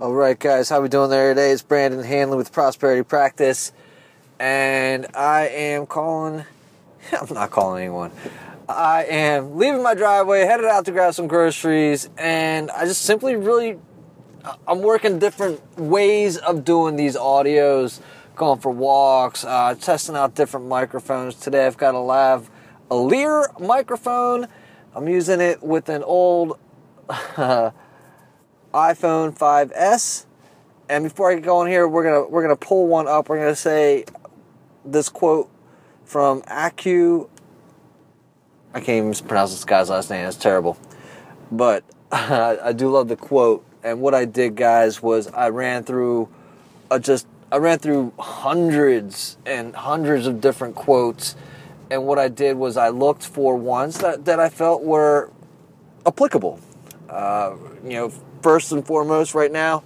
All right, guys, how we doing there today? It's Brandon Hanley with Prosperity Practice, and I am calling. I'm not calling anyone. I am leaving my driveway, headed out to grab some groceries, and I just simply really. I'm working different ways of doing these audios, going for walks, uh, testing out different microphones. Today I've got a lav, a Lear microphone. I'm using it with an old. iPhone 5S. And before I get going here, we're gonna we're gonna pull one up. We're gonna say this quote from Acu. I can't even pronounce this guy's last name. It's terrible, but I do love the quote. And what I did, guys, was I ran through a just I ran through hundreds and hundreds of different quotes. And what I did was I looked for ones that, that I felt were applicable. Uh, you know, first and foremost right now,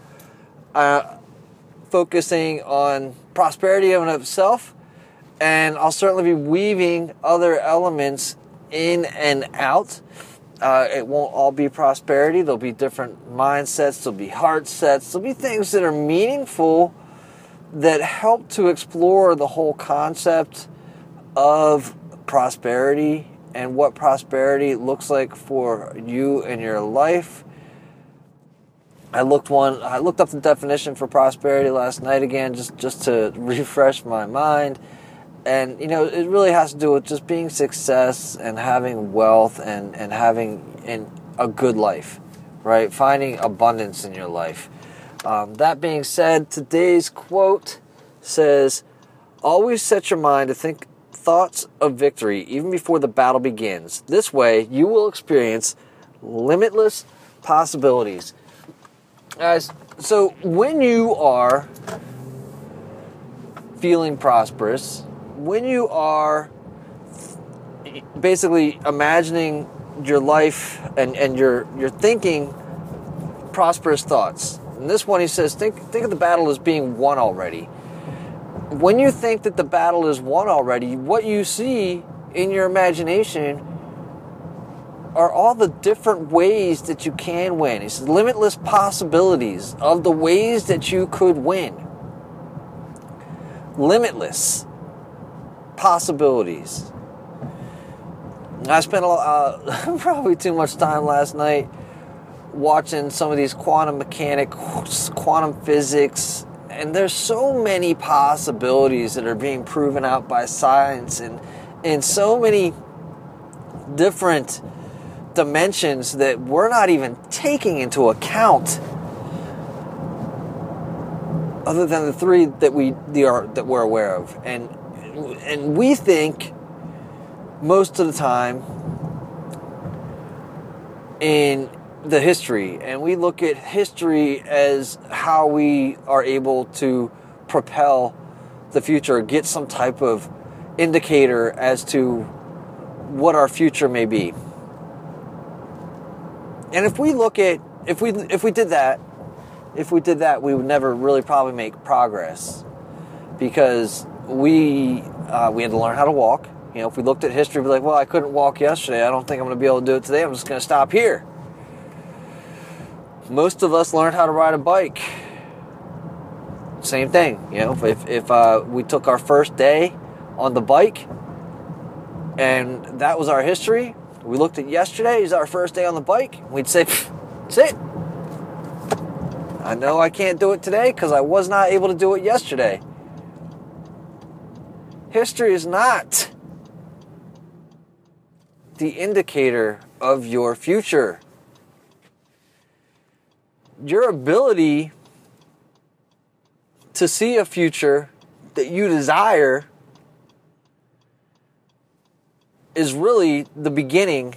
uh, focusing on prosperity of itself, and I'll certainly be weaving other elements in and out. Uh, it won't all be prosperity. There'll be different mindsets. There'll be heart sets. There'll be things that are meaningful that help to explore the whole concept of prosperity and what prosperity looks like for you and your life I looked one. I looked up the definition for prosperity last night again, just just to refresh my mind. And you know, it really has to do with just being success and having wealth and and having in a good life, right? Finding abundance in your life. Um, that being said, today's quote says, "Always set your mind to think thoughts of victory even before the battle begins. This way, you will experience limitless possibilities." Guys, so when you are feeling prosperous, when you are basically imagining your life and, and you're, you're thinking prosperous thoughts. In this one, he says, think, think of the battle as being won already. When you think that the battle is won already, what you see in your imagination are all the different ways that you can win. It's limitless possibilities of the ways that you could win. Limitless possibilities. I spent a, uh, probably too much time last night watching some of these quantum mechanics, quantum physics, and there's so many possibilities that are being proven out by science and and so many different dimensions that we're not even taking into account other than the three that we are that we're aware of. And and we think most of the time in the history and we look at history as how we are able to propel the future get some type of indicator as to what our future may be and if we look at if we if we did that, if we did that, we would never really probably make progress because we uh, we had to learn how to walk. You know, if we looked at history, we'd be like, well, I couldn't walk yesterday. I don't think I'm going to be able to do it today. I'm just going to stop here. Most of us learned how to ride a bike. Same thing. You know, if if uh, we took our first day on the bike and that was our history, we looked at yesterday is our first day on the bike. We'd say, that's it. I know I can't do it today because I was not able to do it yesterday. History is not the indicator of your future. Your ability to see a future that you desire is really the beginning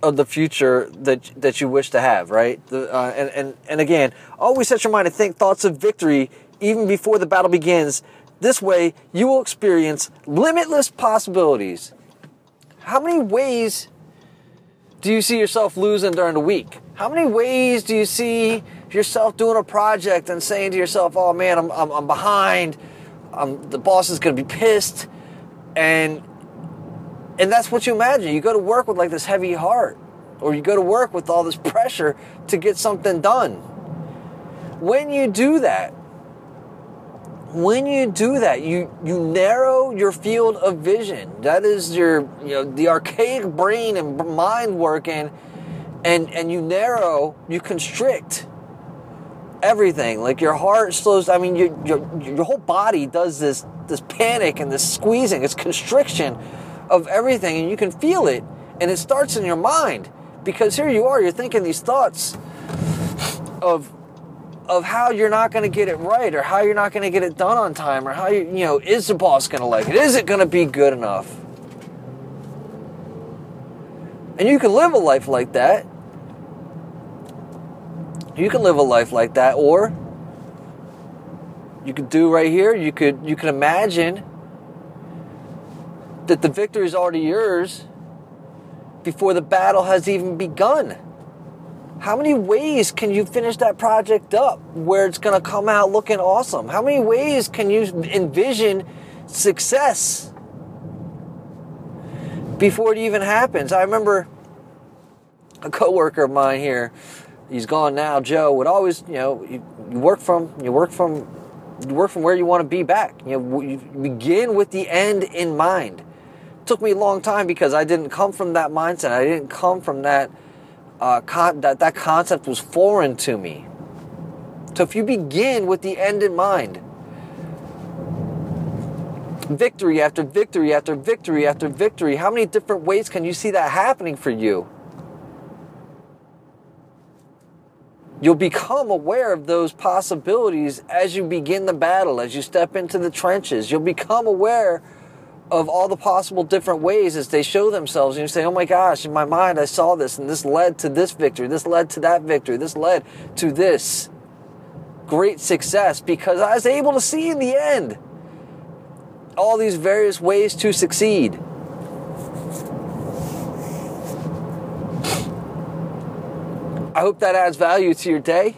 of the future that that you wish to have, right? The, uh, and and and again, always set your mind to think thoughts of victory even before the battle begins. This way, you will experience limitless possibilities. How many ways do you see yourself losing during the week? How many ways do you see yourself doing a project and saying to yourself, "Oh man, I'm I'm, I'm behind. I'm, the boss is going to be pissed," and and that's what you imagine. You go to work with like this heavy heart, or you go to work with all this pressure to get something done. When you do that, when you do that, you, you narrow your field of vision. That is your, you know, the archaic brain and mind working, and, and you narrow, you constrict everything. Like your heart slows. I mean, your, your, your whole body does this, this panic and this squeezing, It's constriction of everything, and you can feel it. And it starts in your mind. Because here you are, you're thinking these thoughts of of how you're not going to get it right or how you're not going to get it done on time or how you you know is the boss going to like it? Is it going to be good enough? And you can live a life like that. You can live a life like that or you could do right here you could you can imagine that the victory is already yours before the battle has even begun how many ways can you finish that project up where it's going to come out looking awesome? How many ways can you envision success before it even happens? I remember a coworker of mine here. He's gone now. Joe would always, you know, you, work from you work from you work from where you want to be back. You know, you begin with the end in mind. Took me a long time because I didn't come from that mindset. I didn't come from that uh, con- that that concept was foreign to me. So if you begin with the end in mind, victory after victory after victory after victory, how many different ways can you see that happening for you? You'll become aware of those possibilities as you begin the battle, as you step into the trenches. You'll become aware of all the possible different ways as they show themselves. And you say oh my gosh in my mind i saw this and this led to this victory this led to that victory this led to this great success because i was able to see in the end all these various ways to succeed. I hope that adds value to your day.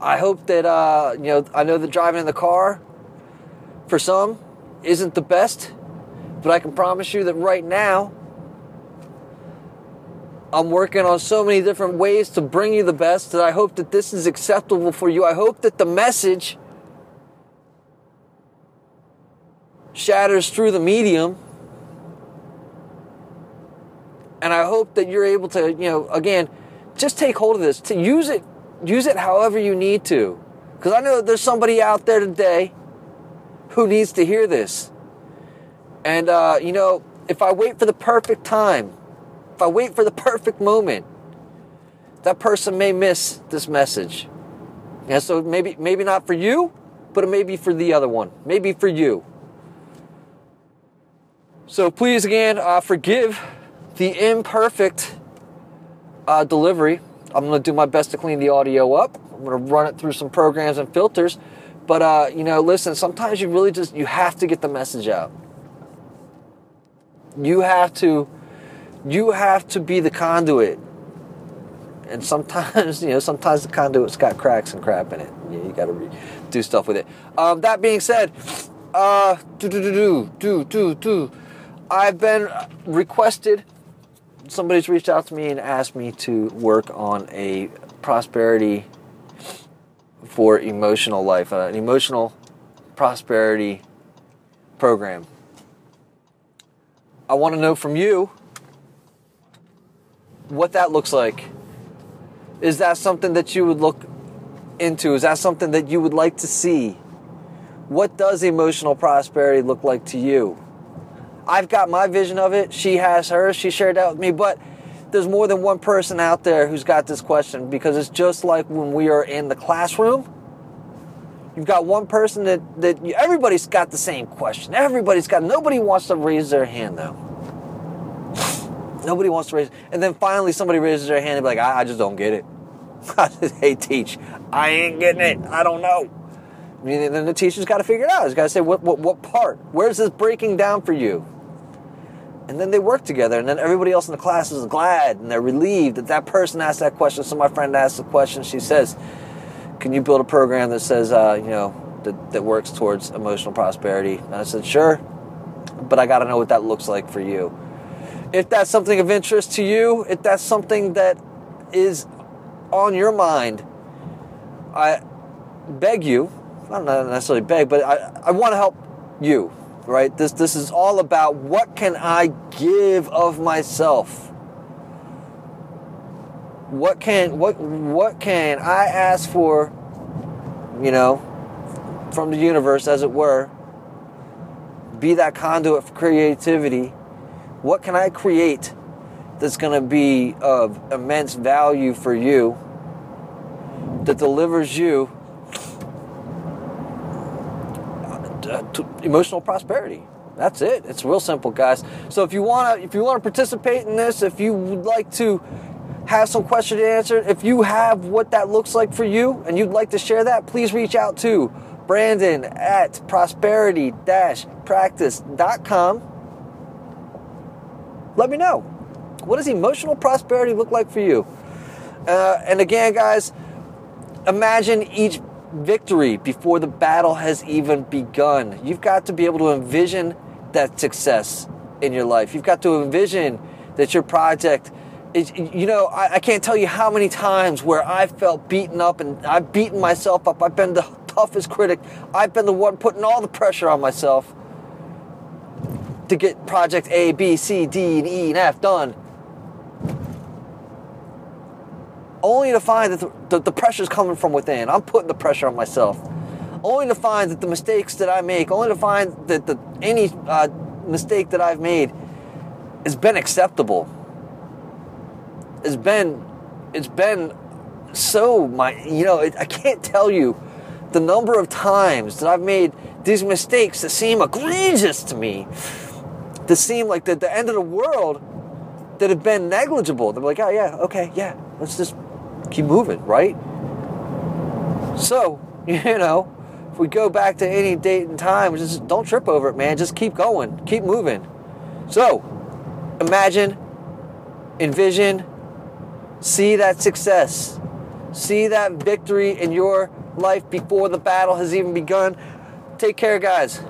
I hope that uh, you know i know that driving in the car for some isn't the best, but I can promise you that right now, I'm working on so many different ways to bring you the best that I hope that this is acceptable for you. I hope that the message shatters through the medium. And I hope that you're able to, you know, again, just take hold of this, to use it, use it however you need to. Because I know that there's somebody out there today who needs to hear this. And, uh, you know, if I wait for the perfect time, if I wait for the perfect moment, that person may miss this message. And so maybe, maybe not for you, but it may be for the other one. Maybe for you. So please, again, uh, forgive the imperfect uh, delivery. I'm going to do my best to clean the audio up. I'm going to run it through some programs and filters. But uh, you know, listen, sometimes you really just you have to get the message out. You have to you have to be the conduit. And sometimes, you know, sometimes the conduit's got cracks and crap in it. You, you got to re- do stuff with it. Um, that being said, uh, do do do do do do do. I've been requested. Somebody's reached out to me and asked me to work on a prosperity for emotional life, uh, an emotional prosperity program. I want to know from you what that looks like. Is that something that you would look into? Is that something that you would like to see? What does emotional prosperity look like to you? I've got my vision of it. She has hers. She shared that with me. But there's more than one person out there who's got this question because it's just like when we are in the classroom. You've got one person that, that everybody's got the same question. Everybody's got, nobody wants to raise their hand though. Nobody wants to raise, and then finally somebody raises their hand and be like, I, I just don't get it. I hey, teach, I ain't getting it. I don't know. I mean, then the teacher's got to figure it out. He's got to say, what, what, what part? Where's this breaking down for you? And then they work together, and then everybody else in the class is glad and they're relieved that that person asked that question. So my friend asked the question. She says, "Can you build a program that says, uh, you know, that, that works towards emotional prosperity?" And I said, "Sure, but I got to know what that looks like for you. If that's something of interest to you, if that's something that is on your mind, I beg you, I don't necessarily beg, but I, I want to help you, right? This this is all about what can I give of myself? What can what what can I ask for, you know, from the universe as it were? Be that conduit for creativity. What can I create that's going to be of immense value for you that delivers you uh, emotional prosperity. That's it. It's real simple, guys. So if you want to, if you want to participate in this, if you would like to have some questions answered, if you have what that looks like for you and you'd like to share that, please reach out to Brandon at prosperity-practice.com. Let me know. What does emotional prosperity look like for you? Uh, and again, guys, imagine each victory before the battle has even begun. You've got to be able to envision that success in your life. You've got to envision that your project is, you know, I, I can't tell you how many times where I felt beaten up and I've beaten myself up. I've been the toughest critic. I've been the one putting all the pressure on myself to get project A, B, C, D, and E, and F done. Only to find that the, the, the pressure is coming from within. I'm putting the pressure on myself. Only to find that the mistakes that I make, only to find that the, any uh, mistake that I've made has been acceptable. It's been, it's been so my, you know, it, I can't tell you the number of times that I've made these mistakes that seem egregious to me, that seem like the, the end of the world, that have been negligible. They're like, oh yeah, okay, yeah, let's just keep moving, right? So, you know, if we go back to any date and time, just don't trip over it, man. Just keep going, keep moving. So, imagine, envision, see that success, see that victory in your life before the battle has even begun. Take care, guys.